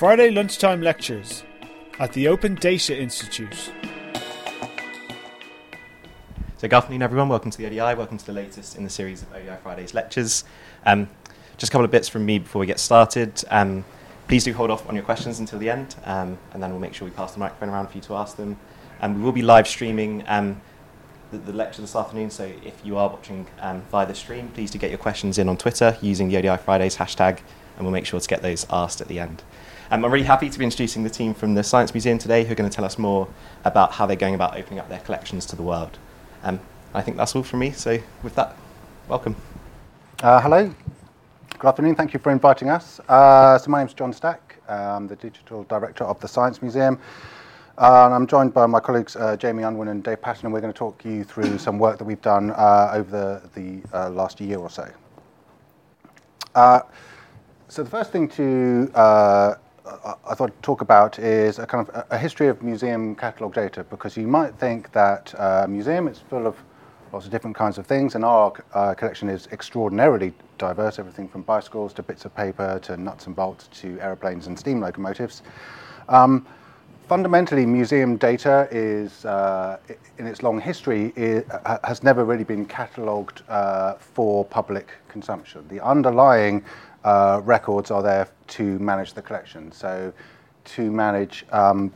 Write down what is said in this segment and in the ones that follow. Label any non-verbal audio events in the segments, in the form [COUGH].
Friday lunchtime lectures at the Open Data Institute. So, good afternoon, everyone. Welcome to the ODI. Welcome to the latest in the series of ODI Fridays lectures. Um, just a couple of bits from me before we get started. Um, please do hold off on your questions until the end, um, and then we'll make sure we pass the microphone around for you to ask them. And we will be live streaming um, the, the, lecture this afternoon, so if you are watching um, via the stream, please do get your questions in on Twitter using the ODI Fridays hashtag, and we'll make sure to get those asked at the end. Um, I'm really happy to be introducing the team from the Science Museum today who are going to tell us more about how they're going about opening up their collections to the world. Um, I think that's all from me, so with that, welcome. Uh, hello, good afternoon, thank you for inviting us. Uh, so my name is John Stack, I'm the Digital Director of the Science Museum. Uh, and I'm joined by my colleagues uh, Jamie Unwin and Dave Patten, and we're going to talk you through some work that we've done uh, over the, the uh, last year or so. Uh, so the first thing to I thought to talk about is a kind of a history of museum catalogue data because you might think that a museum is full of lots of different kinds of things, and our uh, collection is extraordinarily diverse. Everything from bicycles to bits of paper to nuts and bolts to aeroplanes and steam locomotives. Um, fundamentally, museum data is, uh, in its long history, is, has never really been catalogued uh, for public consumption. The underlying uh, records are there to manage the collection. So to manage um,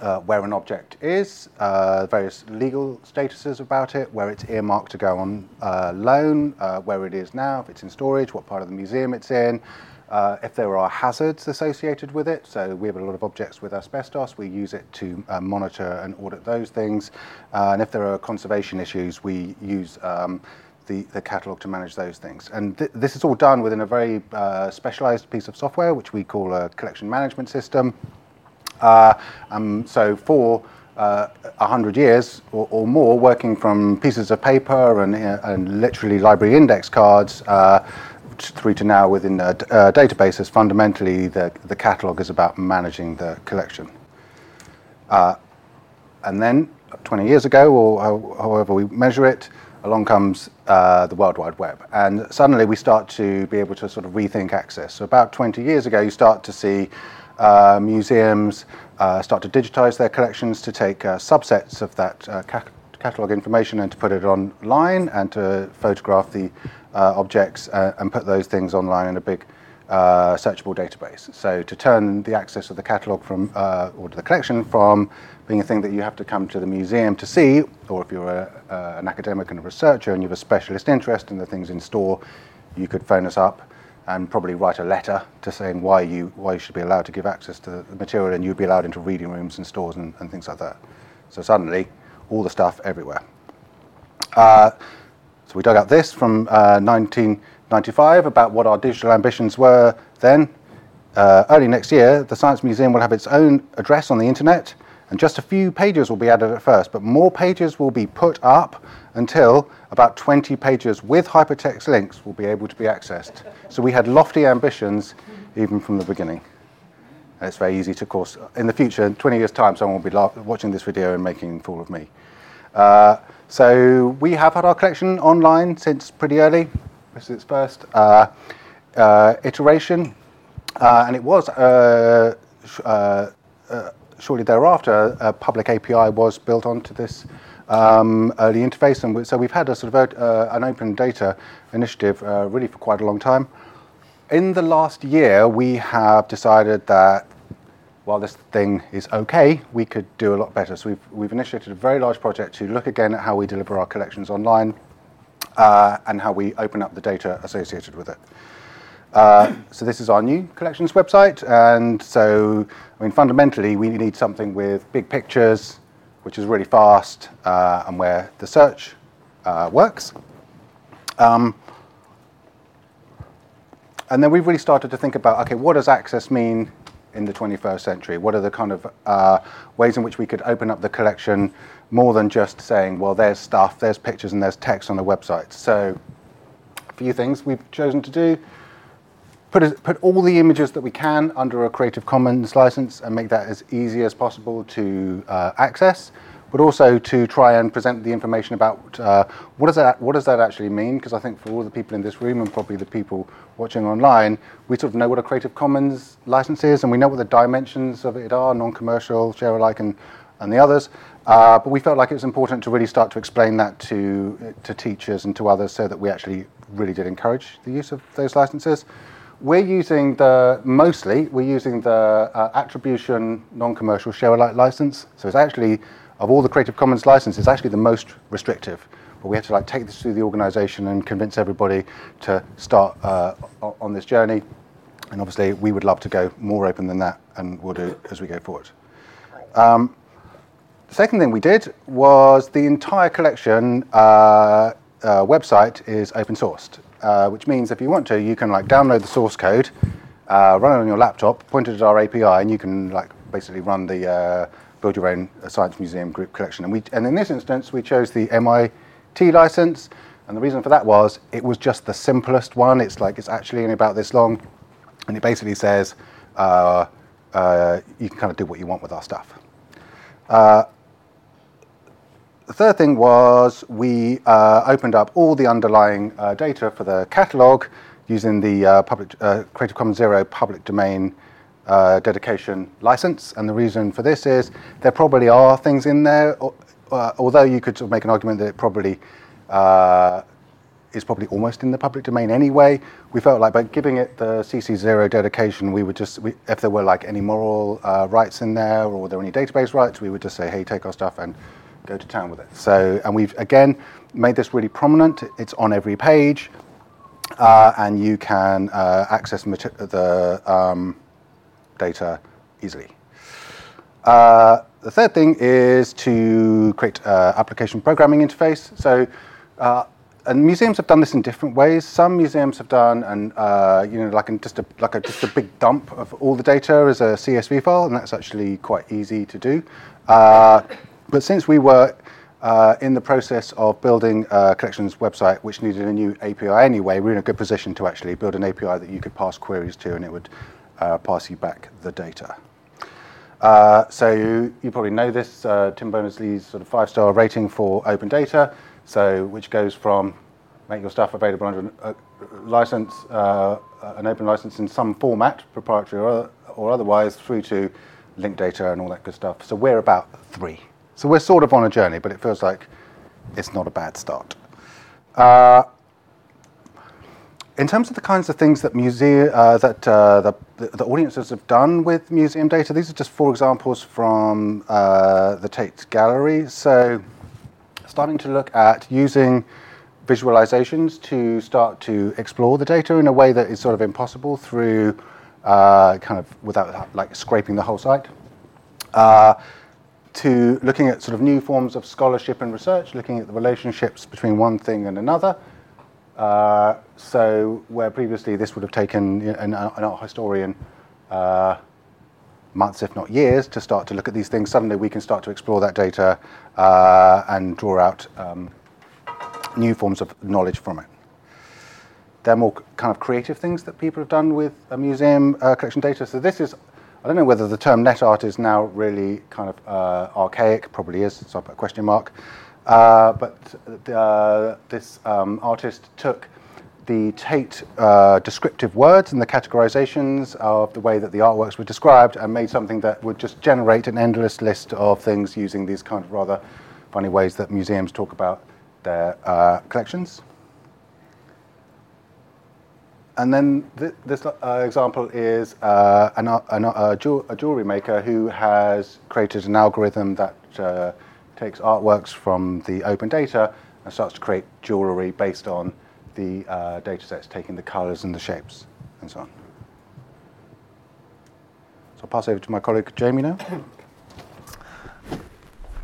uh, where an object is, uh, various legal statuses about it, where it's earmarked to go on uh, loan, where it is now, if it's in storage, what part of the museum it's in, uh, if there are hazards associated with it. So we have a lot of objects with asbestos. We use it to uh, monitor and audit those things. and if there are conservation issues, we use um, the, the catalog to manage those things. And th- this is all done within a very uh, specialized piece of software, which we call a collection management system. Uh, um, so for uh, 100 years or, or, more, working from pieces of paper and, uh, and literally library index cards uh, through to now within uh, databases, fundamentally the, the catalog is about managing the collection. Uh, and then 20 years ago, or however we measure it, along comes uh, the World Wide Web. And suddenly we start to be able to sort of rethink access. So about 20 years ago, you start to see uh, museums uh, start to digitize their collections to take uh, subsets of that uh, catalog information and to put it online and to photograph the objects and put those things online in a big searchable database. So to turn the access of the catalog from, or to the collection from being a thing that you have to come to the museum to see, or if you're a, uh, an academic and a researcher and you have a specialist interest in the things in store, you could phone us up and probably write a letter to saying why you why you should be allowed to give access to the material and you'd be allowed into reading rooms and stores and, and things like that. So suddenly, all the stuff everywhere. Uh, so we dug out this from uh, 1995 about what our digital ambitions were then. Uh, early next year, the Science Museum will have its own address on the internet and just a few pages will be added at first, but more pages will be put up until about 20 pages with hypertext links will be able to be accessed. So we had lofty ambitions even from the beginning. And it's very easy to, of course, in the future, in 20 years' time, someone will be watching this video and making fool of me. Uh, so we have had our collection online since pretty early. This is its first uh, uh, iteration, uh, and it was uh, uh, shortly thereafter, a public API was built onto this um, early interface, and so we've had a sort of uh, an open data initiative uh, really for quite a long time. In the last year, we have decided that while this thing is okay, we could do a lot better. So we've, we've initiated a very large project to look again at how we deliver our collections online uh, and how we open up the data associated with it. Uh, so this is our new collections website, and so I mean fundamentally we need something with big pictures, which is really fast, uh, and where the search uh, works. Um, and then we've really started to think about okay, what does access mean in the 21st century? What are the kind of uh, ways in which we could open up the collection more than just saying, well, there's stuff, there's pictures, and there's text on the website? So, a few things we've chosen to do put, put all the images that we can under a Creative Commons license and make that as easy as possible to uh, access. But also to try and present the information about uh, what does that what does that actually mean? Because I think for all the people in this room and probably the people watching online, we sort of know what a Creative Commons license is, and we know what the dimensions of it are: non-commercial, share alike, and and the others. Uh, but we felt like it was important to really start to explain that to to teachers and to others, so that we actually really did encourage the use of those licenses. We're using the mostly we're using the uh, attribution non-commercial share alike license. So it's actually of all the Creative Commons licenses, actually the most restrictive. But we had to like take this through the organisation and convince everybody to start uh, on this journey. And obviously, we would love to go more open than that, and we'll do as we go forward. Um, the second thing we did was the entire collection uh, uh, website is open sourced, uh, which means if you want to, you can like download the source code, uh, run it on your laptop, point it at our API, and you can like basically run the uh, build your own uh, science museum group collection. And, we, and in this instance, we chose the MIT license. And the reason for that was it was just the simplest one. It's like it's actually only about this long, and it basically says uh, uh, you can kind of do what you want with our stuff. Uh, the third thing was we uh, opened up all the underlying uh, data for the catalog using the public, Creative Commons Zero public domain uh, dedication license. And the reason for this is there probably are things in there, uh, although you could sort of make an argument that it probably uh, is probably almost in the public domain anyway. We felt like by giving it the CC0 dedication, we would just, we, if there were like any moral uh, rights in there or were there any database rights, we would just say, hey, take our stuff and go to town with it. So, and we've again made this really prominent. It's on every page, uh, and you can uh, access the um, data easily. Uh, the third thing is to create uh, application programming interface. So, uh, and museums have done this in different ways. Some museums have done, and uh, you know, like just a like a just a big dump of all the data as a CSV file, and that's actually quite easy to do. Uh, but since we were uh, in the process of building a collections website, which needed a new API anyway, we're in a good position to actually build an API that you could pass queries to, and it would pass you back the data. Uh, so you, probably know this, uh, Tim Berners-Lee's sort of five-star rating for open data, so which goes from make your stuff available under a license, uh, an open license in some format, proprietary or, or otherwise, through to linked data and all that good stuff. So we're about three. So we're sort of on a journey, but it feels like it's not a bad start. Uh, in terms of the kinds of things that uh, that uh, the, the, audiences have done with museum data, these are just four examples from uh, the Tate Gallery. So, starting to look at using visualizations to start to explore the data in a way that is sort of impossible through uh, kind of without like scraping the whole site. Uh, to looking at sort of new forms of scholarship and research, looking at the relationships between one thing and another. Uh, so where previously this would have taken an, an art historian uh, months, if not years, to start to look at these things, suddenly we can start to explore that data uh, and draw out um, new forms of knowledge from it. There are more kind of creative things that people have done with a museum uh, collection data. So this is, I don't know whether the term net art is now really kind of uh, archaic, probably is, so I put a question mark. Uh, but uh, this um, artist took the Tate uh, descriptive words and the categorizations of the way that the artworks were described and made something that would just generate an endless list of things using these kind of rather funny ways that museums talk about their uh, collections. And then th this uh, example is uh, an, an, a, jewelry maker who has created an algorithm that takes artworks from the open data and starts to create jewelry based on the uh, data sets, taking the colors and the shapes and so on. So I'll pass over to my colleague Jamie now. [COUGHS]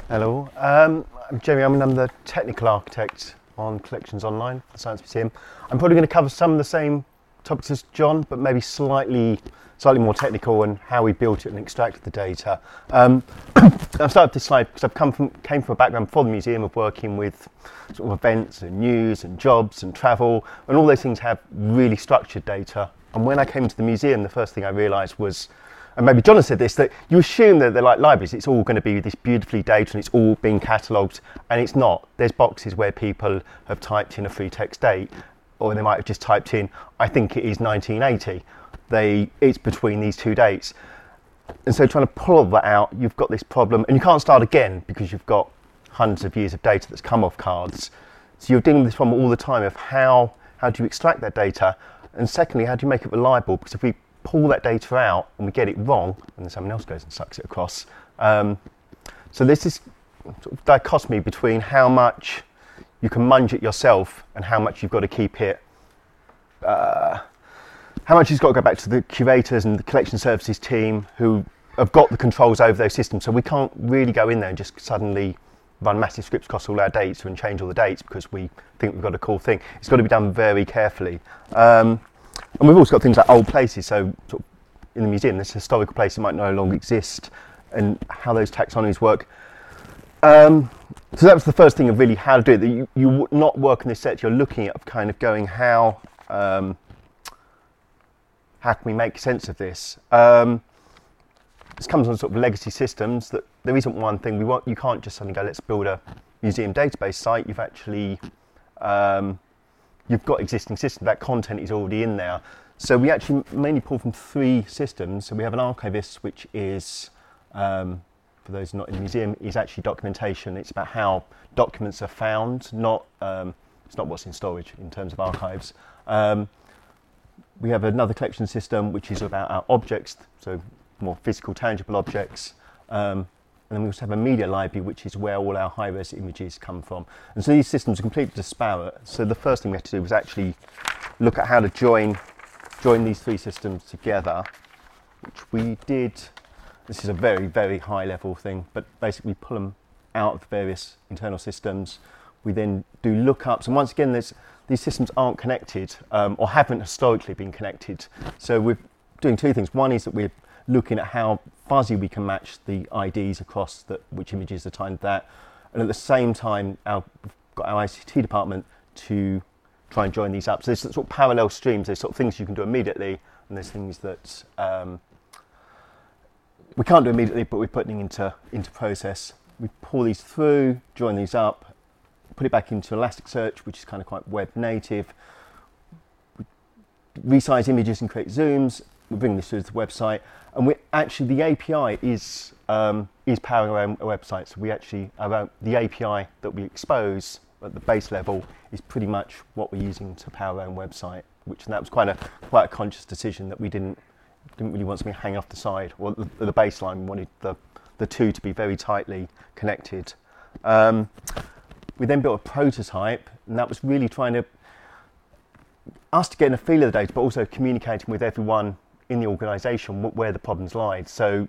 Hello, um, I'm Jamie I'm the technical architect on Collections Online for the Science Museum. I'm probably going to cover some of the same topics as John, but maybe slightly slightly more technical and how we built it and extracted the data. Um, [CLEARS THROAT] I've started this slide because I've come from, came from a background for the museum of working with sort of events and news and jobs and travel, and all those things have really structured data. And when I came to the museum, the first thing I realised was and maybe John has said this, that you assume that they're like libraries, it's all going to be this beautifully data and it's all being catalogued, and it's not. There's boxes where people have typed in a free text date, or they might have just typed in, I think it is 1980. They, it's between these two dates. And so trying to pull that out, you've got this problem, and you can't start again because you've got hundreds of years of data that's come off cards. So you're dealing with this problem all the time of how, how do you extract that data, and secondly, how do you make it reliable? Because if we pull that data out and we get it wrong, and then someone else goes and sucks it across. Um, so this is sort of dichotomy between how much you can munge it yourself and how much you've got to keep it. Uh, how much has got to go back to the curators and the collection services team who have got the controls over those systems. So we can't really go in there and just suddenly run massive scripts across all our dates and change all the dates because we think we've got a cool thing. It's got to be done very carefully. Um, and we've also got things like old places. So sort of in the museum, there's historical place that might no longer exist and how those taxonomies work. Um, so that was the first thing of really how to do it. That you, you not work in this set, you're looking at kind of going how um, how can we make sense of this? Um, this comes on sort of legacy systems that there isn't one thing we want. You can't just suddenly go, let's build a museum database site. You've actually um, you've got existing systems. That content is already in there. So we actually mainly pull from three systems. So we have an archivist, which is um, for those not in the museum, is actually documentation. It's about how documents are found, not um, it's not what's in storage in terms of archives. Um, we have another collection system which is about our objects, so more physical, tangible objects. Um, and then we also have a media library, which is where all our high-res images come from. And so these systems are completely disparate. So the first thing we had to do was actually look at how to join join these three systems together, which we did this is a very, very high level thing, but basically pull them out of various internal systems. We then do lookups, and once again, these systems aren't connected um, or haven't historically been connected. So we're doing two things. One is that we're looking at how fuzzy we can match the IDs across the, which images are timed that, and at the same time, our, we've got our ICT department to try and join these up. So there's sort of parallel streams. There's sort of things you can do immediately, and there's things that um, we can't do immediately, but we're putting into into process. We pull these through, join these up, put it back into Elasticsearch, which is kind of quite web native. We resize images and create zooms. We bring this through to the website, and we actually the API is um, is powering our own website. So we actually our the API that we expose at the base level is pretty much what we're using to power our own website. Which and that was quite a quite a conscious decision that we didn't didn't really want something hang off the side, or the, the baseline. We wanted the, the two to be very tightly connected. Um, we then built a prototype, and that was really trying to us to get a feel of the data, but also communicating with everyone in the organisation where the problems lied. So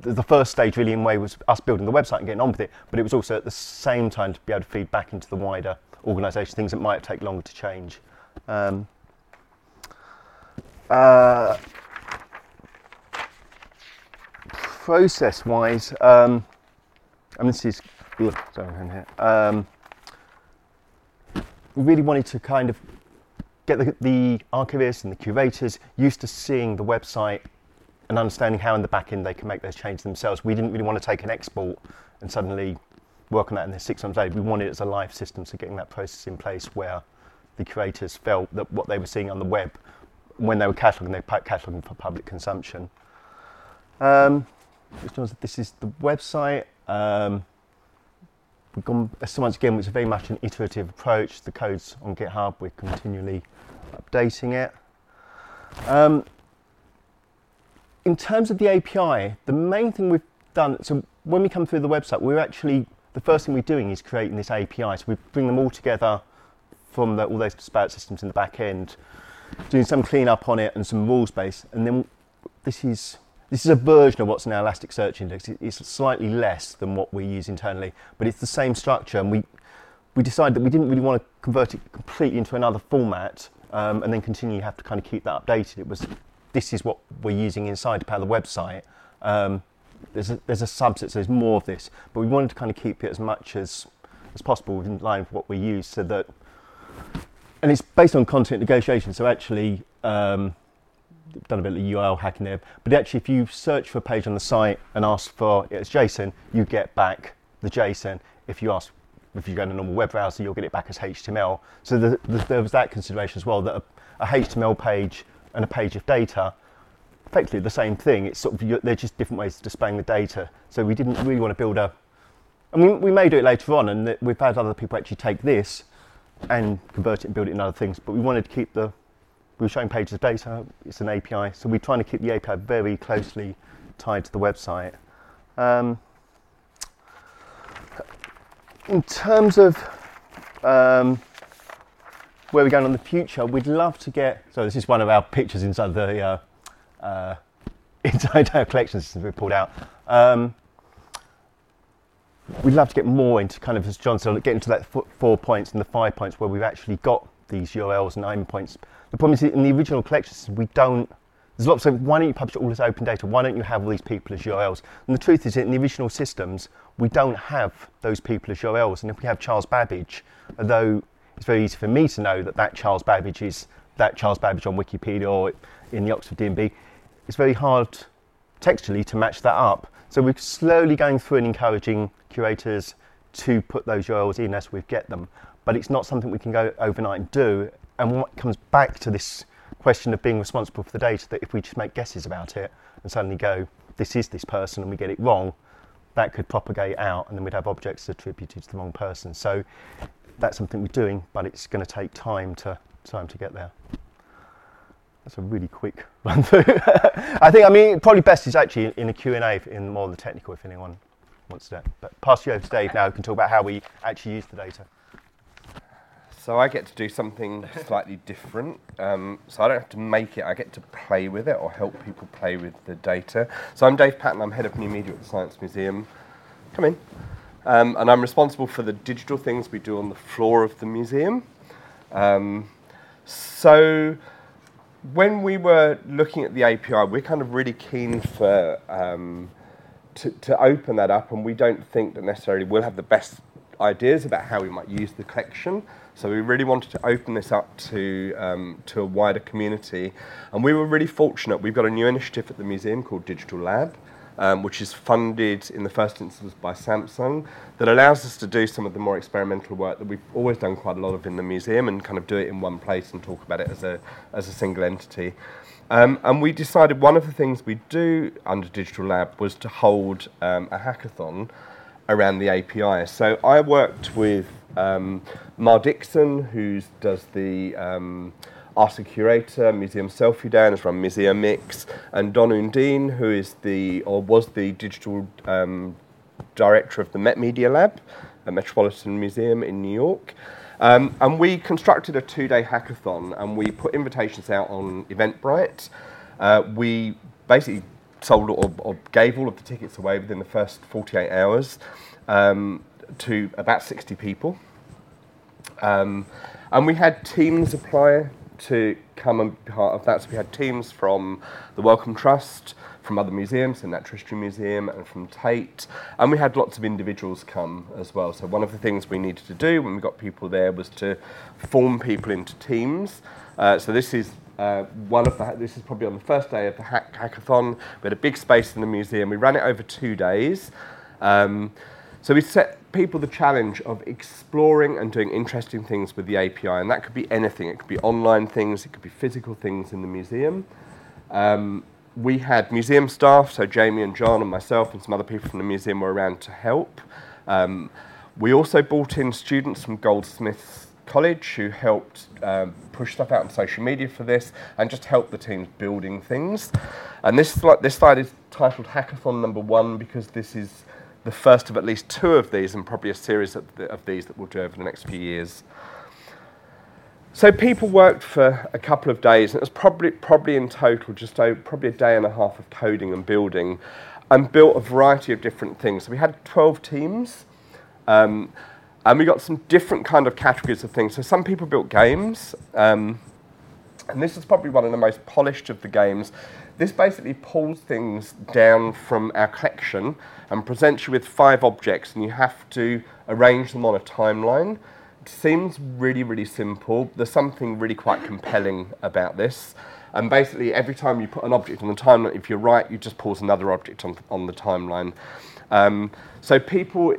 the first stage really in a way was us building the website and getting on with it, but it was also at the same time to be able to feed back into the wider organisation things that might take longer to change. Um, uh, process wise, um, and this is, sorry, here. Um, we really wanted to kind of get the, the archivists and the curators used to seeing the website and understanding how in the back end they can make those changes themselves. We didn't really want to take an export and suddenly work on that in the six months later. We wanted it as a live system, so getting that process in place where the curators felt that what they were seeing on the web when they were cataloguing, they were cataloguing for public consumption. Um, this is the website. Um, we've gone, so once again, it's very much an iterative approach. The code's on GitHub, we're continually updating it. Um, in terms of the API, the main thing we've done, so when we come through the website, we're actually, the first thing we're doing is creating this API. So we bring them all together from the, all those disparate systems in the back end doing some cleanup on it and some rules base. And then this is this is a version of what's now Elasticsearch index. It's slightly less than what we use internally, but it's the same structure. And we we decided that we didn't really want to convert it completely into another format um, and then continue have to kind of keep that updated. It was this is what we're using inside to power the website. Um, there's a, there's a subset, so there's more of this, but we wanted to kind of keep it as much as as possible in line with what we use, so that and it's based on content negotiation. So actually, um, done a bit of URL hacking there. But actually, if you search for a page on the site and ask for it as JSON, you get back the JSON. If you ask, if you go in a normal web browser, you'll get it back as HTML. So the, the, there was that consideration as well that a, a, HTML page and a page of data, effectively the same thing. It's sort of they're just different ways of displaying the data. So we didn't really want to build a. I mean, we may do it later on, and we've had other people actually take this and convert it and build it in other things. But we wanted to keep the we were showing pages data, it's an API, so we're trying to keep the API very closely tied to the website. Um, in terms of um, where we're going in the future, we'd love to get. So this is one of our pictures inside the uh, uh, [LAUGHS] inside our collection system we pulled out. Um, we'd love to get more into kind of, as John said, get into that four points and the five points where we've actually got these URLs and nine points the problem is in the original collections, we don't. There's lots of why don't you publish all this open data? Why don't you have all these people as URLs? And the truth is, in the original systems, we don't have those people as URLs. And if we have Charles Babbage, although it's very easy for me to know that that Charles Babbage is that Charles Babbage on Wikipedia or in the Oxford DNB, it's very hard textually to match that up. So we're slowly going through and encouraging curators to put those URLs in as we get them. But it's not something we can go overnight and do and what comes back to this question of being responsible for the data that if we just make guesses about it and suddenly go, this is this person and we get it wrong, that could propagate out and then we'd have objects attributed to the wrong person. So that's something we're doing, but it's going to take time to time to get there. That's a really quick [LAUGHS] run through. I think, I mean, probably best is actually in a Q&A in more of the technical if anyone wants to. But pass you over to Dave now, who can talk about how we actually use the data. So I get to do something slightly different. Um, so I don't have to make it, I get to play with it or help people play with the data. So I'm Dave Patten, I'm head of new media at the Science Museum. Come in. Um, and I'm responsible for the digital things we do on the floor of the museum. Um, so when we were looking at the API, we're kind of really keen for um, to, to open that up, and we don't think that necessarily we'll have the best ideas about how we might use the collection. So we really wanted to open this up to um, to a wider community, and we were really fortunate. We've got a new initiative at the museum called Digital Lab, um, which is funded in the first instance by Samsung, that allows us to do some of the more experimental work that we've always done quite a lot of in the museum, and kind of do it in one place and talk about it as a as a single entity. Um, and we decided one of the things we do under Digital Lab was to hold um, a hackathon around the API. So I worked with um, Mar Dixon, who does the um, Ask a Curator, Museum Selfie Down, has run Museomix, and Don Undeen, who is the, or was the digital um, director of the Met Media Lab at Metropolitan Museum in New York. Um, and we constructed a two-day hackathon, and we put invitations out on Eventbrite. Uh, we basically sold or, or, gave all of the tickets away within the first 48 hours um, to about 60 people. Um, and we had teams apply to come and be part of that. So we had teams from the Wellcome Trust, from other museums, the Natural History Museum, and from Tate. And we had lots of individuals come as well. So one of the things we needed to do when we got people there was to form people into teams. Uh, so this is uh, one of the, this is probably on the first day of the hack- hackathon. We had a big space in the museum. We ran it over two days. Um, so we set people the challenge of exploring and doing interesting things with the API, and that could be anything. It could be online things, it could be physical things in the museum. Um, we had museum staff, so Jamie and John and myself and some other people from the museum were around to help. Um, we also brought in students from Goldsmiths College who helped um, push stuff out on social media for this and just help the teams building things. And this, this slide is titled Hackathon Number One because this is the first of at least two of these and probably a series of, the, of these that we'll do over the next few years. So people worked for a couple of days, and it was probably, probably in total just probably a day and a half of coding and building, and built a variety of different things. So we had 12 teams, um, and we got some different kind of categories of things. So some people built games, um, and this is probably one of the most polished of the games. This basically pulls things down from our collection and presents you with five objects, and you have to arrange them on a timeline. It seems really, really simple. There's something really quite compelling about this. And basically, every time you put an object on the timeline, if you're right, you just pause another object on, on the timeline. Um, so people,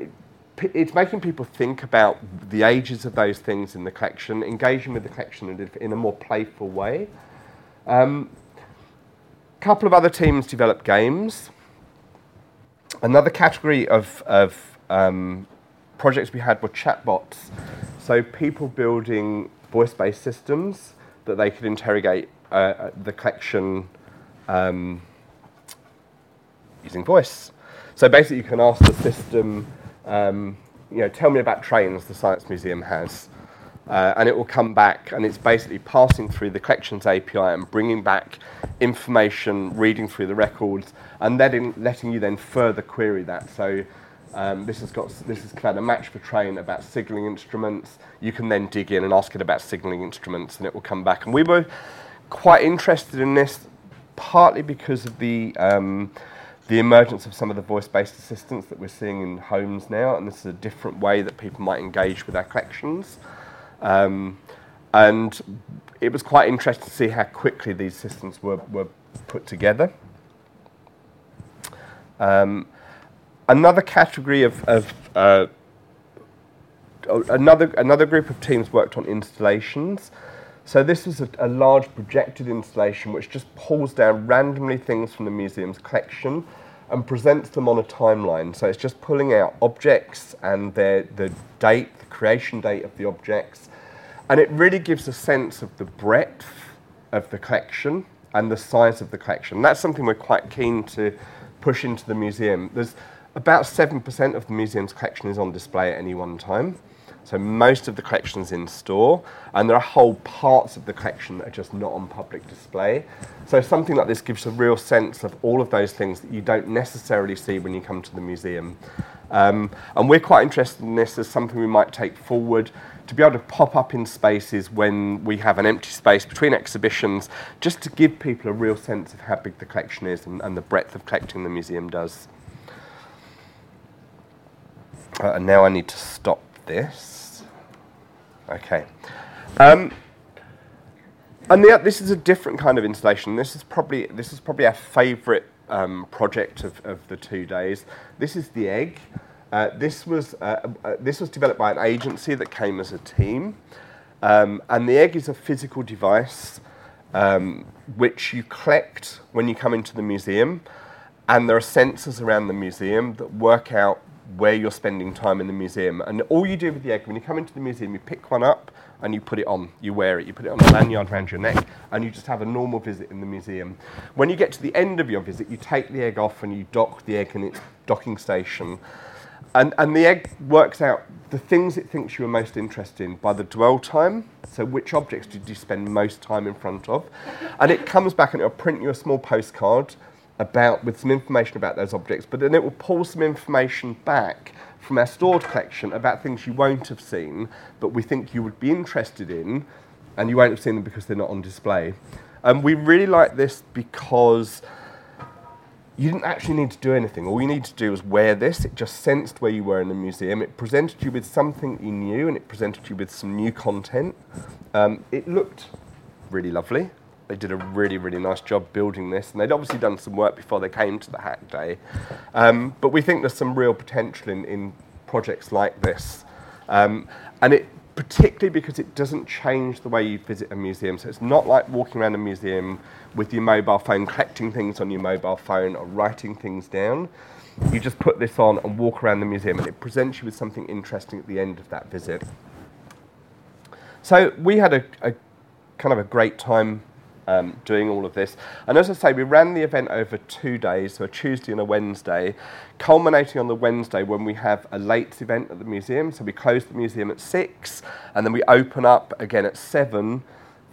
it's making people think about the ages of those things in the collection, engaging with the collection in a, more playful way. A um, couple of other teams developed games. Another category of, of um, projects we had were chatbots. So people building voice-based systems that they could interrogate uh, uh, the collection um, using voice. So basically, you can ask the system, um, you know, tell me about trains the Science Museum has. Uh, and it will come back, and it's basically passing through the collections API and bringing back information, reading through the records, and then letting you then further query that. So um, this has got this has created a match for train about signalling instruments. You can then dig in and ask it about signalling instruments, and it will come back. And we were quite interested in this, partly because of the um, the emergence of some of the voice-based assistants that we're seeing in homes now, and this is a different way that people might engage with our collections. Um, and it was quite interesting to see how quickly these systems were, were put together. Um, another category of, of uh, another another group of teams worked on installations. So this was a, a, large projected installation which just pulls down randomly things from the museum's collection and presents them on a timeline. So it's just pulling out objects and their the date, the creation date of the objects, and it really gives a sense of the breadth of the collection and the size of the collection. That's something we're quite keen to push into the museum. There's about 7% of the museum's collection is on display at any one time. So most of the collection is in store, and there are whole parts of the collection that are just not on public display. So something like this gives a real sense of all of those things that you don't necessarily see when you come to the museum. Um, and we're quite interested in this as something we might take forward to be able to pop up in spaces when we have an empty space between exhibitions, just to give people a real sense of how big the collection is and, and the breadth of collecting the museum does. Uh, and now I need to stop this. Okay. Um, and the, this is a different kind of installation. This is probably this is probably our favourite um, project of, of the two days. This is the egg. Uh, this was uh, uh, this was developed by an agency that came as a team, um, and the egg is a physical device um, which you collect when you come into the museum, and there are sensors around the museum that work out where you're spending time in the museum. And all you do with the egg, when you come into the museum, you pick one up and you put it on, you wear it, you put it on a lanyard around your neck, and you just have a normal visit in the museum. When you get to the end of your visit, you take the egg off and you dock the egg in its docking station. And, and the egg works out the things it thinks you are most interested in by the dwell time. So, which objects did you spend most time in front of? And it comes back and it'll print you a small postcard about with some information about those objects, but then it will pull some information back from our stored collection about things you won't have seen, but we think you would be interested in, and you won't have seen them because they're not on display. And um, we really like this because you didn't actually need to do anything. All you need to do was wear this. It just sensed where you were in the museum. It presented you with something you knew, and it presented you with some new content. Um, it looked really lovely. They did a really, really nice job building this, and they'd obviously done some work before they came to the Hack Day. Um, but we think there's some real potential in, in projects like this. Um, and it particularly because it doesn't change the way you visit a museum. So it's not like walking around a museum with your mobile phone, collecting things on your mobile phone or writing things down. You just put this on and walk around the museum, and it presents you with something interesting at the end of that visit. So we had a, a kind of a great time um, doing all of this. And as I say, we ran the event over two days, so a Tuesday and a Wednesday, culminating on the Wednesday when we have a late event at the museum. So we close the museum at six, and then we open up again at seven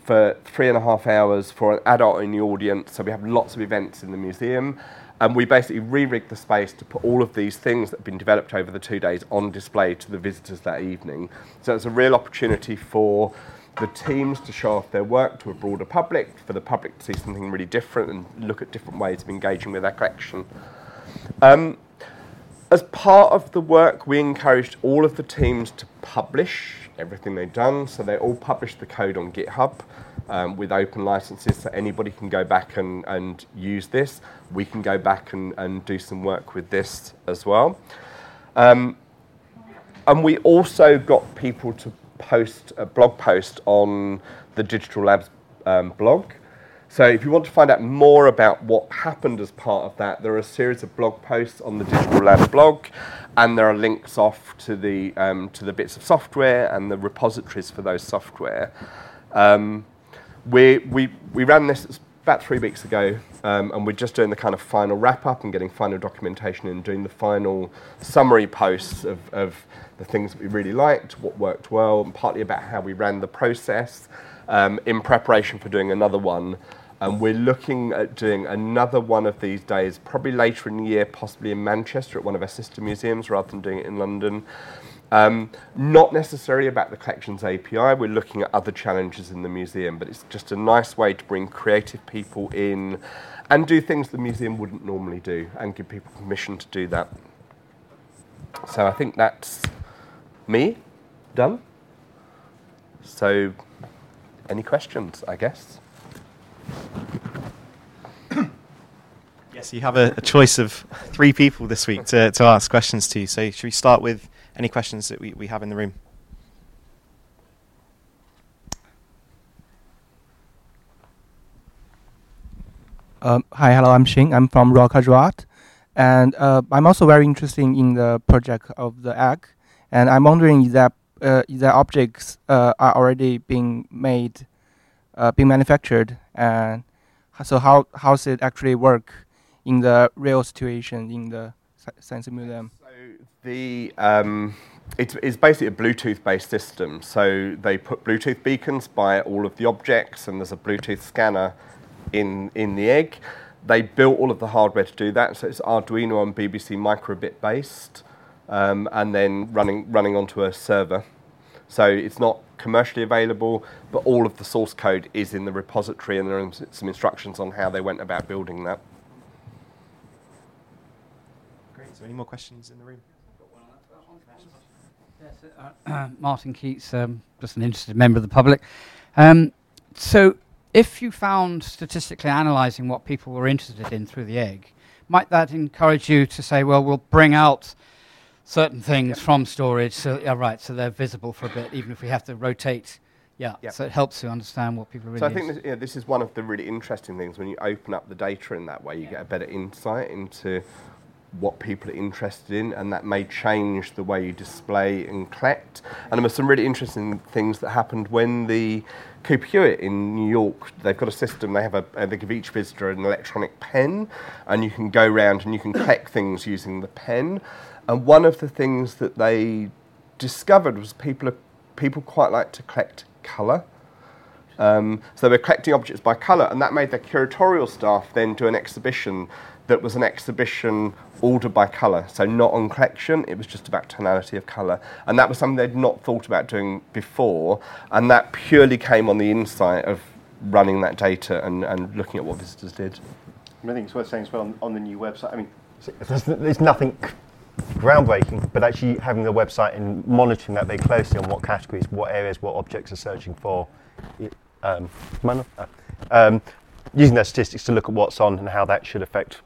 for three and a half hours for an adult in the audience. So we have lots of events in the museum. And we basically re-rigged the space to put all of these things that have been developed over the two days on display to the visitors that evening. So it's a real opportunity for the teams to show off their work to a broader public, for the public to see something really different and look at different ways of engaging with their collection. Um, as part of the work, we encouraged all of the teams to publish everything they'd done, so they all published the code on GitHub. um, with open licenses, so anybody can go back and, and use this. We can go back and, and do some work with this as well. Um, and we also got people to post a blog post on the Digital Labs um, blog. So if you want to find out more about what happened as part of that, there are a series of blog posts on the Digital Labs blog, and there are links off to the um, to the bits of software and the repositories for those software. Um, we, we, we ran this about three weeks ago, um, and we're just doing the kind of final wrap up and getting final documentation and doing the final summary posts of, of the things that we really liked, what worked well, and partly about how we ran the process um, in preparation for doing another one. And we're looking at doing another one of these days, probably later in the year, possibly in Manchester at one of our sister museums rather than doing it in London. Um, not necessarily about the collections API, we're looking at other challenges in the museum, but it's just a nice way to bring creative people in and do things the museum wouldn't normally do and give people permission to do that. So I think that's me done. So, any questions, I guess? Yes, you have a, a choice of three people this week to, to ask questions to. So, should we start with any questions that we, we have in the room? Um, hi, hello, I'm Xing. I'm from Royal Cultural And uh, I'm also very interested in the project of the egg. And I'm wondering if that, uh, if that objects uh, are already being made, uh, being manufactured. And so how, how does it actually work in the real situation in the Science Museum? So the um, it's, it's basically a Bluetooth-based system. So they put Bluetooth beacons by all of the objects, and there's a Bluetooth scanner in in the egg. They built all of the hardware to do that. So it's Arduino and BBC microbit based, um, and then running running onto a server. So it's not commercially available, but all of the source code is in the repository, and there are some instructions on how they went about building that. Great. So, any more questions in the room? Yes, uh, [CLEARS THROAT] Martin Keats, um, just an interested member of the public. Um, so, if you found statistically analysing what people were interested in through the egg, might that encourage you to say, well, we'll bring out certain things Yep. from storage, so yeah, right, so they're visible for a bit, even if we have to rotate. Yeah, Yep. so it helps you understand what people are really. So I think this, yeah, this is one of the really interesting things when you open up the data in that way, you get a better insight into what people are interested in, and that may change the way you display and collect. And there were some really interesting things that happened when the Cooper Hewitt in New York, they've got a system, they have a, they give each visitor an electronic pen, and you can go around and you can collect things using the pen. And one of the things that they discovered was people, people quite like to collect colour. Um, so they were collecting objects by colour, and that made their curatorial staff then do an exhibition that was an exhibition ordered by colour. So not on collection, it was just about tonality of colour. And that was something they'd not thought about doing before, and that purely came on the insight of running that data and, and looking at what visitors did. I think it's worth saying as well on, on the new website. I mean, there's, there's nothing groundbreaking, but actually having the website and monitoring that very closely on what categories, what areas, what objects are searching for. Um, uh, um, using their statistics to look at what's on and how that should affect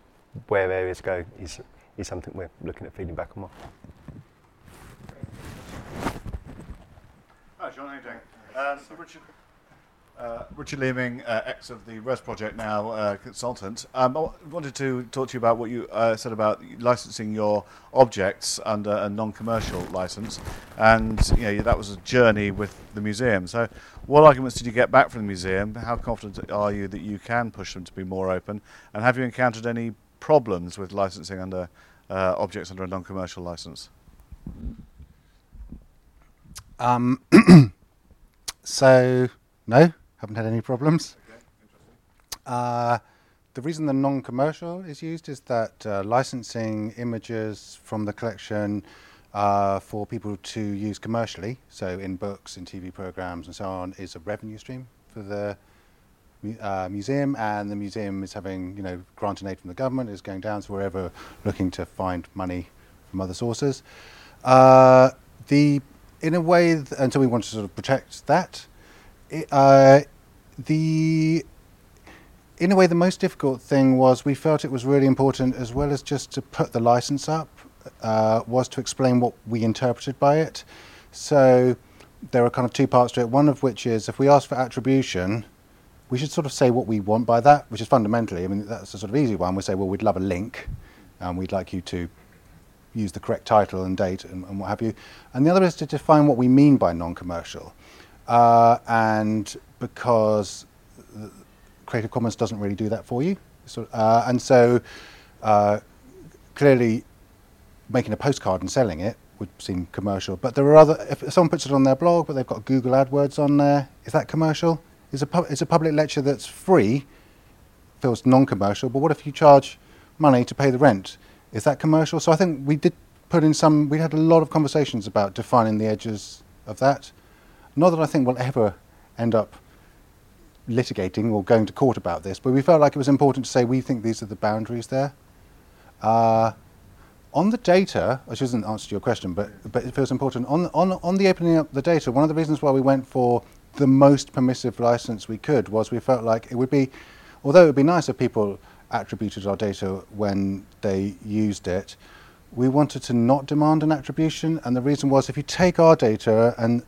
where areas go is, is something we're looking at feeding back on. Hi, John. How you doing? Um, Richard, uh, Richard Leeming, uh, ex of the Res Project, now uh, consultant. Um, I wanted to talk to you about what you uh, said about licensing your objects under a non-commercial license, and you know that was a journey with the museum. So, what arguments did you get back from the museum? How confident are you that you can push them to be more open? And have you encountered any problems with licensing under uh, objects under a non-commercial license? Um, [CLEARS THROAT] so, no, haven't had any problems. Uh, the reason the non-commercial is used is that uh, licensing images from the collection uh, for people to use commercially, so in books, in TV programs, and so on, is a revenue stream for the uh, museum, and the museum is having, you know, grant and aid from the government, is going down, so we're ever looking to find money from other sources. Uh, the, in a way, th- until we want to sort of protect that, it, uh, the in a way, the most difficult thing was we felt it was really important, as well as just to put the license up, uh, was to explain what we interpreted by it. So there are kind of two parts to it. One of which is if we ask for attribution, we should sort of say what we want by that, which is fundamentally, I mean, that's a sort of easy one. We say, well, we'd love a link, and we'd like you to use the correct title and date and, and what have you. And the other is to define what we mean by non-commercial. Uh, and because Creative Commons doesn't really do that for you. So, uh, and so uh, clearly making a postcard and selling it would seem commercial. But there are other, if someone puts it on their blog, but they've got Google AdWords on there, is that commercial? Is a, is a public lecture that's free, feels non-commercial, but what if you charge money to pay the rent? Is that commercial? So I think we did put in some, we had a lot of conversations about defining the edges of that. Not that I think we'll ever end up litigating or going to court about this, but we felt like it was important to say we think these are the boundaries there. Uh, on the data, which isn't answer to your question, but, but it feels important, on, on, on the opening up the data, one of the reasons why we went for the most permissive license we could was we felt like it would be, although it would be nice if people attributed our data when they used it, we wanted to not demand an attribution, and the reason was if you take our data and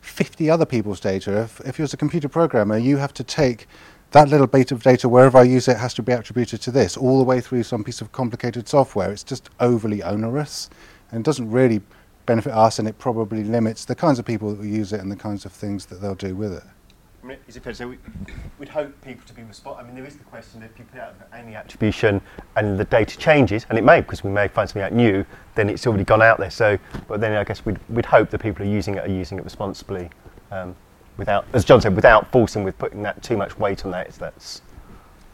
50 other people's data. If, if you're a computer programmer, you have to take that little bit of data, wherever I use it, has to be attributed to this, all the way through some piece of complicated software. It's just overly onerous, and it doesn't really benefit us, and it probably limits the kinds of people that will use it and the kinds of things that they'll do with it. I mean, is it fair to say we, would hope people to be responsive? I mean, there is the question if you put out any attribution and the data changes, and it may because we may find something out new, then it's already gone out there. So, but then I guess we'd, we'd hope that people are using it are using it responsibly, um, without, as John said, without forcing with putting that too much weight on that. That's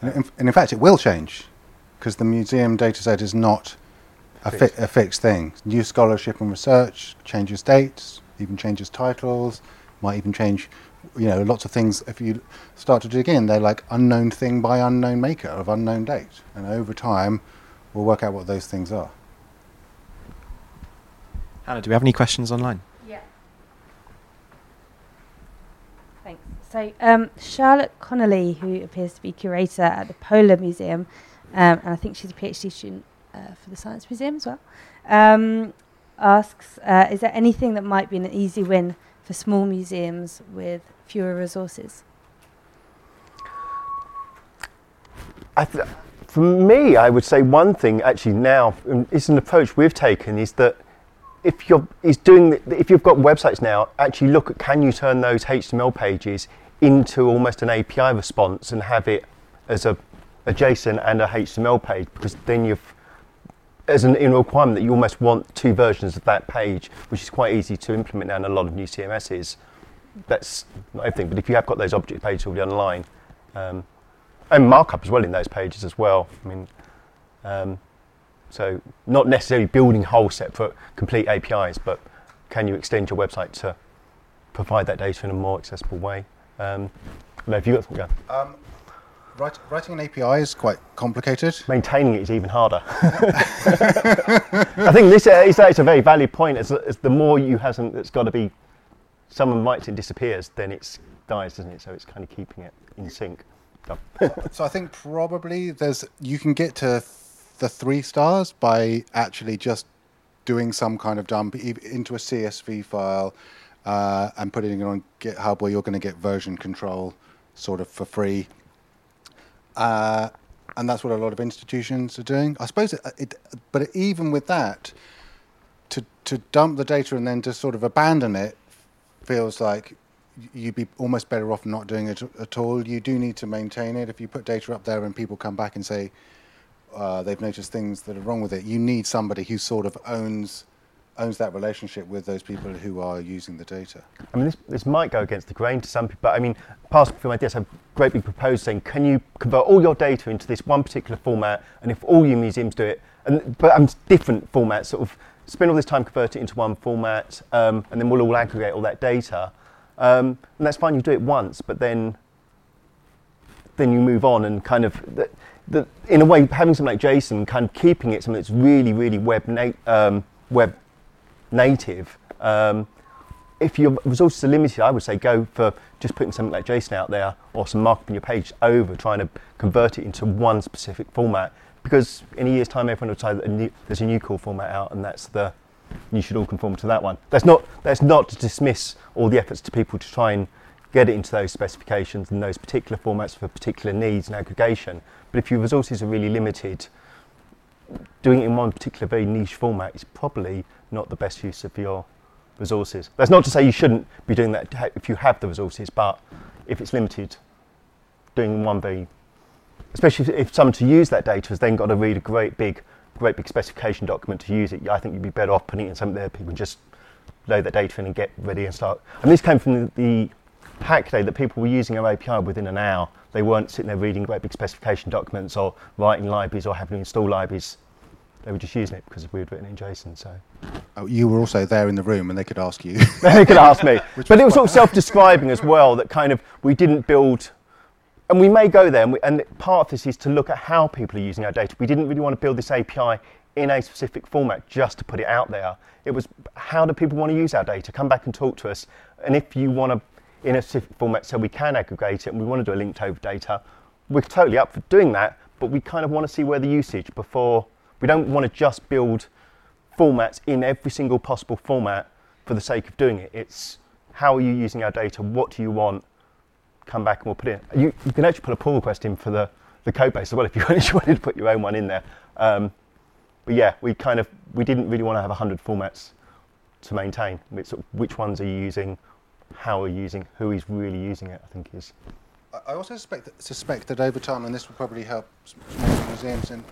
and in, and in fact, it will change because the museum data set is not a, fi- a fixed thing. New scholarship and research changes dates, even changes titles, might even change you know, lots of things, if you start to dig in, they're like unknown thing by unknown maker of unknown date. And over time, we'll work out what those things are. Hannah, do we have any questions online? Yeah. Thanks. So, um, Charlotte Connelly, who appears to be curator at the Polar Museum, um, and I think she's a PhD student for the Science Museum as well, um, asks uh, Is there anything that might be an easy win for small museums with fewer resources? Th- for me, I would say one thing actually now is an approach we've taken is that if you're is doing if you've got websites now, actually look at can you turn those HTML pages into almost an API response and have it as a, a JSON and a HTML page because then you've as an in requirement that you almost want two versions of that page, which is quite easy to implement now in a lot of new CMSs. That's not everything, but if you have got those object pages already online, um, and markup as well in those pages as well. I mean, um, so not necessarily building whole separate complete APIs, but can you extend your website to provide that data in a more accessible way? Um, if you got something. Um, Write, writing an API is quite complicated. Maintaining it is even harder. [LAUGHS] I think this uh, is a very valid point. As, as the more you hasn't, it's got to be. Someone writes and disappears, then it dies, doesn't it? So it's kind of keeping it in sync. So. [LAUGHS] so I think probably there's you can get to the three stars by actually just doing some kind of dump into a CSV file uh, and putting it on GitHub, where you're going to get version control sort of for free uh, and that's what a lot of institutions are doing. I suppose, it, it, but even with that, to to dump the data and then to sort of abandon it feels like you'd be almost better off not doing it at all. You do need to maintain it. If you put data up there and people come back and say uh, they've noticed things that are wrong with it, you need somebody who sort of owns owns that relationship with those people who are using the data. I mean, this, this might go against the grain to some people, but I mean, past film ideas have greatly proposed saying, can you convert all your data into this one particular format, and if all your museums do it, and but um, different formats, sort of spend all this time converting it into one format, um, and then we'll all aggregate all that data, um, and that's fine. You do it once, but then then you move on and kind of. The, the, in a way, having something like JSON, kind of keeping it something that's really, really web, na- um, web native um, if your resources are limited, I would say go for just putting something like JSON out there or some markup in your page over trying to convert it into one specific format. Because in a year's time, everyone will decide that a new, there's a new core format out, and that's the you should all conform to that one. That's not that's not to dismiss all the efforts to people to try and get it into those specifications and those particular formats for particular needs and aggregation. But if your resources are really limited, doing it in one particular very niche format is probably not the best use of your resources. That's not to say you shouldn't be doing that if you have the resources, but if it's limited, doing one very, especially if someone to use that data has then got to read a great big, great big specification document to use it, I think you'd be better off putting it in something there people just load that data in and get ready and start. And this came from the, the hack day that people were using our API within an hour. They weren't sitting there reading great big specification documents or writing libraries or having to install libraries. They were just using it because we had written it in JSON. So Oh, you were also there in the room, and they could ask you. [LAUGHS] they could ask me. [LAUGHS] But it was sort of self-describing as well. That kind of we didn't build, and we may go there. And, we, and part of this is to look at how people are using our data. We didn't really want to build this API in a specific format just to put it out there. It was how do people want to use our data? Come back and talk to us. And if you want to, in a specific format, so we can aggregate it, and we want to do a linked open data, we're totally up for doing that. But we kind of want to see where the usage before. We don't want to just build formats in every single possible format for the sake of doing it. It's how are you using our data? What do you want? Come back and we'll put it in. You, you can actually put a pull request in for the, the code base as well if you [LAUGHS] wanted to put your own one in there. Um, but yeah, we kind of we didn't really want to have 100 formats to maintain. It's sort of which ones are you using, how are you using, who is really using it, I think is. I also suspect that, suspect that over time, and this will probably help museums and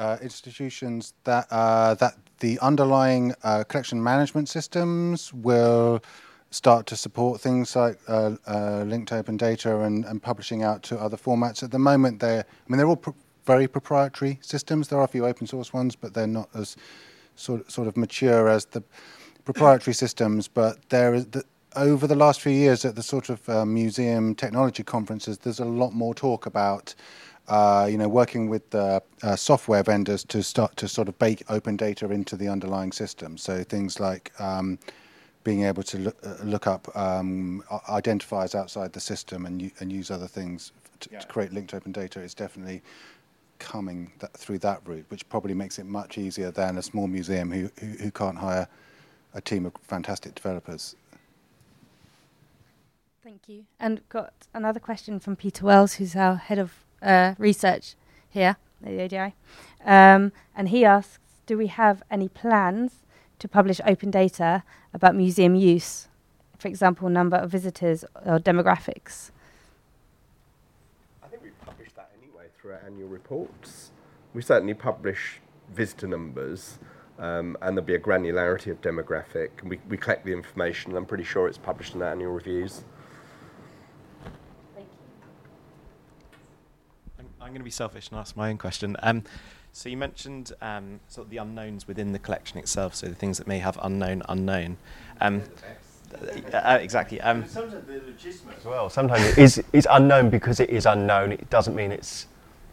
uh, institutions, that uh, that the underlying uh, collection management systems will start to support things like uh, uh, linked open data and, and publishing out to other formats. At the moment, they're I mean they're all pr- very proprietary systems. There are a few open source ones, but they're not as sort sort of mature as the proprietary [CLEARS THROAT] systems. But there is the, over the last few years at the sort of uh, museum technology conferences, there's a lot more talk about. Uh, you know, working with uh, uh, software vendors to start to sort of bake open data into the underlying system. So things like um, being able to look, uh, look up um, identifiers outside the system and, u- and use other things to, to create linked open data is definitely coming that, through that route, which probably makes it much easier than a small museum who, who, who can't hire a team of fantastic developers. Thank you. And got another question from Peter Wells, who's our head of uh, research here at the ODI. Um, and he asks Do we have any plans to publish open data about museum use? For example, number of visitors or demographics? I think we publish that anyway through our annual reports. We certainly publish visitor numbers, um, and there'll be a granularity of demographic. We, we collect the information, and I'm pretty sure it's published in our annual reviews. I'm, going to be selfish and ask my own question. Um, so you mentioned um, sort of the unknowns within the collection itself, so the things that may have unknown unknown. Um, uh, exactly. Um, Sometimes they're legitimate as well. Sometimes it is it's unknown because it is unknown. It doesn't mean it's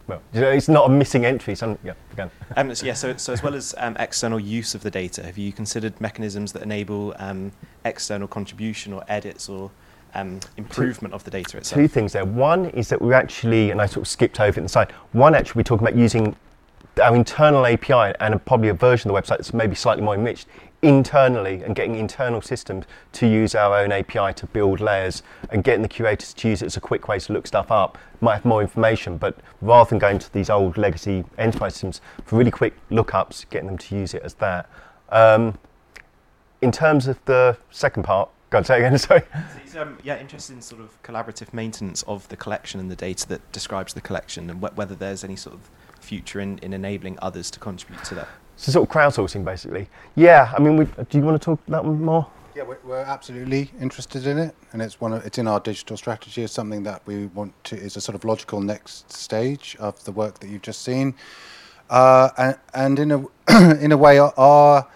well, you know, it's not a missing entry. Some yeah, again. Um, so yeah, so, so as well as um, external use of the data, have you considered mechanisms that enable um, external contribution or edits or um, improvement of the data itself? Two things there. One is that we actually, and I sort of skipped over it in the side. One, actually, we're talking about using our internal API and probably a version of the website that's maybe slightly more enriched internally and getting internal systems to use our own API to build layers and getting the curators to use it as a quick way to look stuff up. Might have more information, but rather than going to these old legacy enterprise systems for really quick lookups, getting them to use it as that. Um, in terms of the second part, go on, say again, [LAUGHS] sorry. So he's, um, yeah, interested in sort of collaborative maintenance of the collection and the data that describes the collection, and wh- whether there's any sort of future in, in enabling others to contribute to that. So sort of crowdsourcing, basically. Yeah, I mean, we, do you want to talk that one more? Yeah, we're, we're absolutely interested in it, and it's one. Of, it's in our digital strategy. It's something that we want to is a sort of logical next stage of the work that you've just seen, uh, and, and in a [CLEARS THROAT] in a way, our, our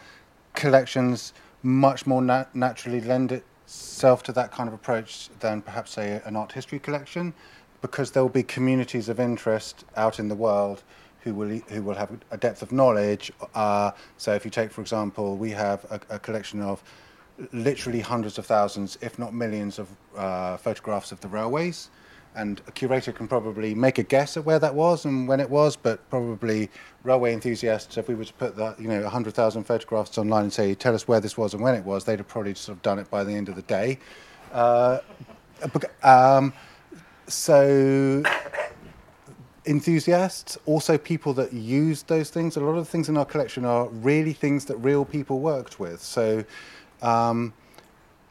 collections much more nat- naturally lend itself to that kind of approach than perhaps say an art history collection, because there will be communities of interest out in the world who will who will have a depth of knowledge. Uh, so, if you take, for example, we have a, a collection of literally hundreds of thousands, if not millions, of uh, photographs of the railways. And a curator can probably make a guess at where that was and when it was, but probably railway enthusiasts, if we were to put that, you know, 100,000 photographs online and say, tell us where this was and when it was, they'd have probably sort of done it by the end of the day. Uh, um, so enthusiasts, also people that use those things. A lot of the things in our collection are really things that real people worked with. So, um,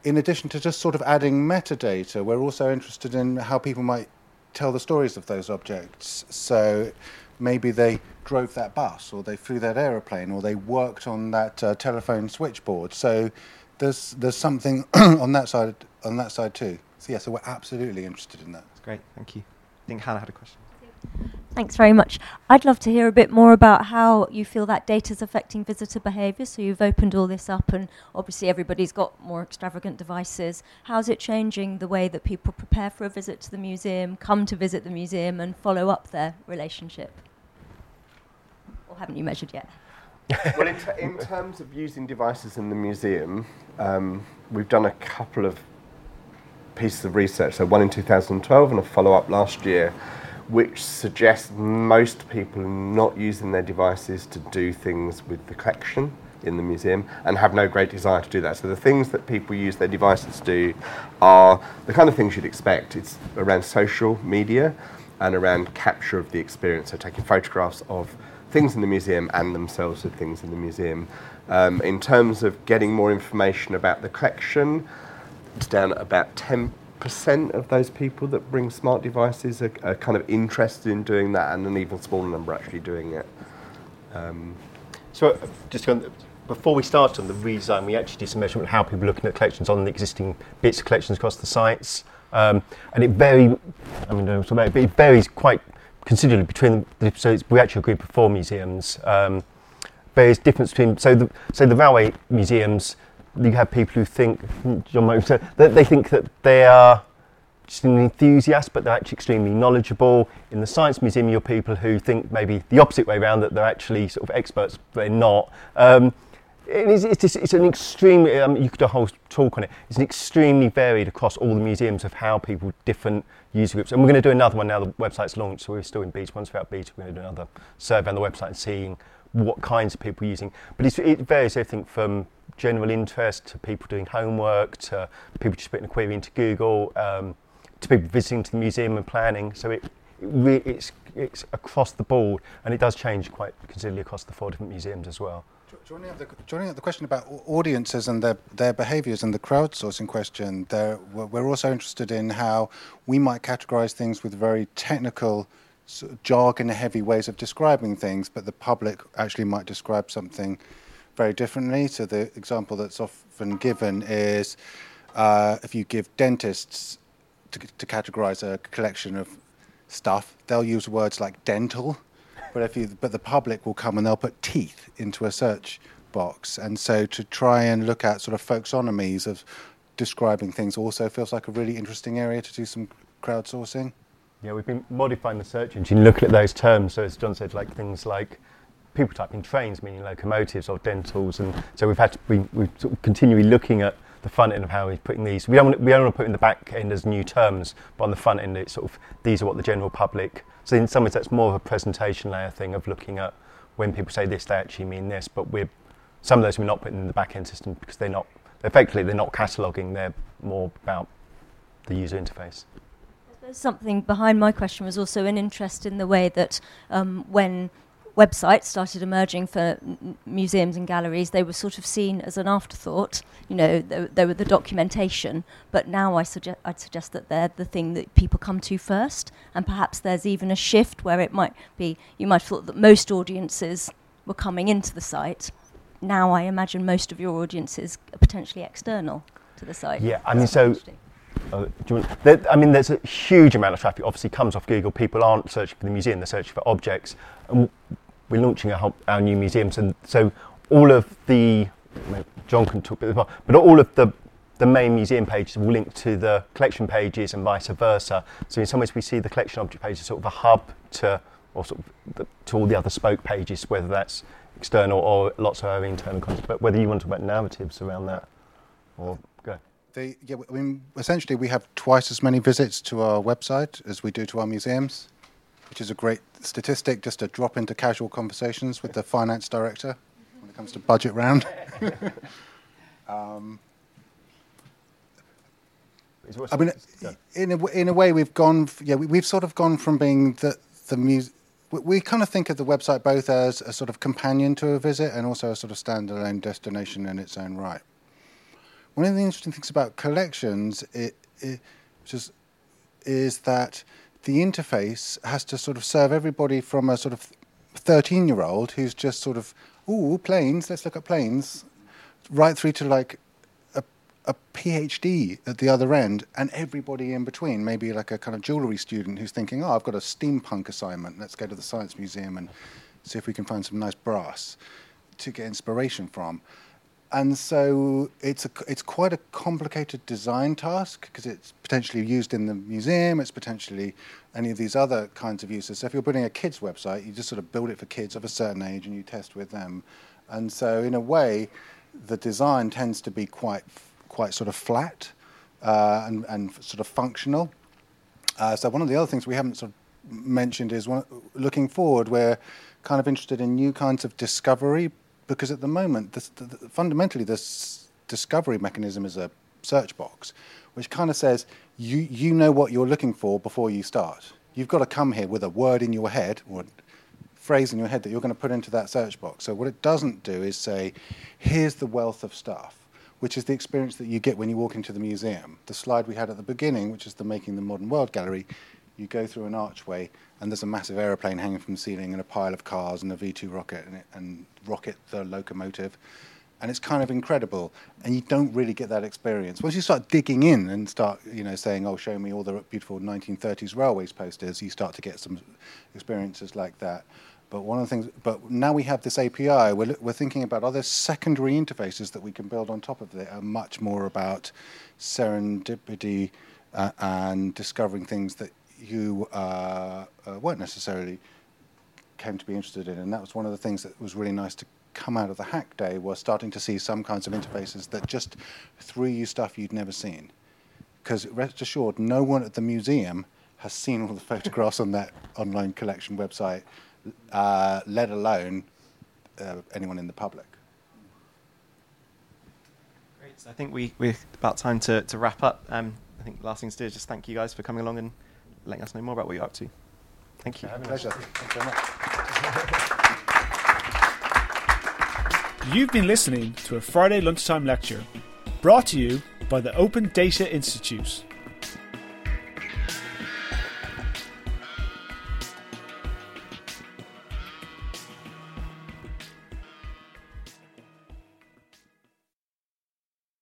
in addition to just sort of adding metadata, we're also interested in how people might tell the stories of those objects. So, maybe they drove that bus, or they flew that aeroplane, or they worked on that uh, telephone switchboard. So, there's there's something [CLEARS THROAT] on that side on that side too. So yeah, so we're absolutely interested in that. That's great, thank you. I think Hannah had a question. Thanks very much. I'd love to hear a bit more about how you feel that data is affecting visitor behaviour. So you've opened all this up, and obviously everybody's got more extravagant devices. How's it changing the way that people prepare for a visit to the museum, come to visit the museum, and follow up their relationship? Or haven't you measured yet? well, in, t- in, terms of using devices in the museum, um, we've done a couple of pieces of research. So one in 2012 and a follow-up last year which suggests most people are not using their devices to do things with the collection in the museum and have no great desire to do that. So the things that people use their devices to do are the kind of things you'd expect. It's around social media and around capture of the experience, so taking photographs of things in the museum and themselves with things in the museum. Um, in terms of getting more information about the collection, it's down at about 10 percent of those people that bring smart devices are, are, kind of interested in doing that, and an even smaller number actually doing it. Um, so, just going, before we started on the redesign, we actually did some measurement of how people are looking at collections on the existing bits of collections across the sites, um, and it very, I mean, it, but it varies quite considerably between. The, so we actually a group of four museums. Um, various difference between so the so the railway museums you have people who think, John might said, that they think that they are just an enthusiast, but they're actually extremely knowledgeable. In the Science Museum, you're people who think maybe the opposite way around, that they're actually sort of experts, but they're not. Um, it is, it's, just, it's an extremely, um, you could do a whole talk on it, it's an extremely varied across all the museums of how people, different user groups, and we're going to do another one now the website's launched, so we're still in beta. Once we're out beta, we're going to do another survey on the website and seeing what kinds of people are using. But it varies, I think, from general interest to people doing homework to people just putting a query into Google um, to people visiting to the museum and planning. So it, it re- it's, it's across the board and it does change quite considerably across the four different museums as well. Joining up, the, question about audiences and their, their behaviours and the crowdsourcing question, we're also interested in how we might categorise things with very technical sort of jargon heavy ways of describing things, but the public actually might describe something very differently. So the example that's often given is uh, if you give dentists to, to categorize a collection of stuff, they'll use words like dental, but if you but the public will come and they'll put teeth into a search box, and so to try and look at sort of folksonomies of describing things also feels like a really interesting area to do some crowdsourcing. Yeah, we've been modifying the search engine, looking at those terms. So as John said, like things like people type in trains, meaning locomotives or dentals, and so we've had to we, we're sort of continually looking at the front end of how we're putting these. We don't want, we don't want to put in the back end as new terms, but on the front end, it's sort of these are what the general public. So in some ways, that's more of a presentation layer thing of looking at when people say this, they actually mean this. But we're some of those we're not putting in the back end system because they're not effectively they're not cataloguing. They're more about the user interface. Something behind my question was also an interest in the way that um, when websites started emerging for n- museums and galleries, they were sort of seen as an afterthought. You know, they, they were the documentation, but now I suggest I'd suggest that they're the thing that people come to first, and perhaps there's even a shift where it might be you might have thought that most audiences were coming into the site. Now I imagine most of your audiences are potentially external to the site. Yeah, I mean, so uh, there, I mean, there's a huge amount of traffic. Obviously, comes off Google. People aren't searching for the museum; they're searching for objects. And we're launching our, our new museums, and so all of the John can talk but all of the the main museum pages will link to the collection pages and vice versa. So in some ways, we see the collection object page as sort of a hub to, or sort of the, to all the other spoke pages, whether that's external or lots of our internal content. But whether you want to talk about narratives around that. Or go. The, yeah, I mean, essentially, we have twice as many visits to our website as we do to our museums, which is a great statistic just to drop into casual conversations with the finance director when it comes to budget round. [LAUGHS] um, I mean, in a, in a way, we've gone. F- yeah, we, we've sort of gone from being the the mus- we, we kind of think of the website both as a sort of companion to a visit and also a sort of standalone destination in its own right. One of the interesting things about collections it, it, just is that the interface has to sort of serve everybody from a sort of 13 year old who's just sort of, ooh, planes, let's look at planes, right through to like a, a PhD at the other end and everybody in between, maybe like a kind of jewellery student who's thinking, oh, I've got a steampunk assignment, let's go to the Science Museum and see if we can find some nice brass to get inspiration from and so it's a it's quite a complicated design task because it's potentially used in the museum. It's potentially any of these other kinds of uses. So if you're building a kids website, you just sort of build it for kids of a certain age and you test with them. And so in a way, the design tends to be quite quite sort of flat uh, and and sort of functional. Uh, so one of the other things we haven't sort of mentioned is one, looking forward, we're kind of interested in new kinds of discovery because at the moment, this, the, the, fundamentally, this discovery mechanism is a search box, which kind of says you, you know what you're looking for before you start. You've got to come here with a word in your head or phrase in your head that you're going to put into that search box. So what it doesn't do is say, here's the wealth of stuff which is the experience that you get when you walk into the museum. The slide we had at the beginning, which is the Making the Modern World Gallery, you go through an archway and there's a massive aeroplane hanging from the ceiling and a pile of cars and a V2 rocket and, and rocket the locomotive. And it's kind of incredible, and you don't really get that experience. Once you start digging in and start, you know, saying, "Oh, show me all the beautiful 1930s railways posters," you start to get some experiences like that. But one of the things, but now we have this API, we're, we're thinking about other secondary interfaces that we can build on top of it, are much more about serendipity uh, and discovering things that you uh, uh, weren't necessarily came to be interested in. And that was one of the things that was really nice to come out of the hack day was starting to see some kinds of interfaces that just threw you stuff you'd never seen. Because rest assured, no one at the museum has seen all the photographs on that online collection website uh, let alone uh, anyone in the public. Great. So I think we, we're about time to, to wrap up. Um, I think the last thing to do is just thank you guys for coming along and letting us know more about what you're up to. Thank you. Pleasure. Thank you very much. You've been listening to a Friday lunchtime lecture brought to you by the Open Data Institute.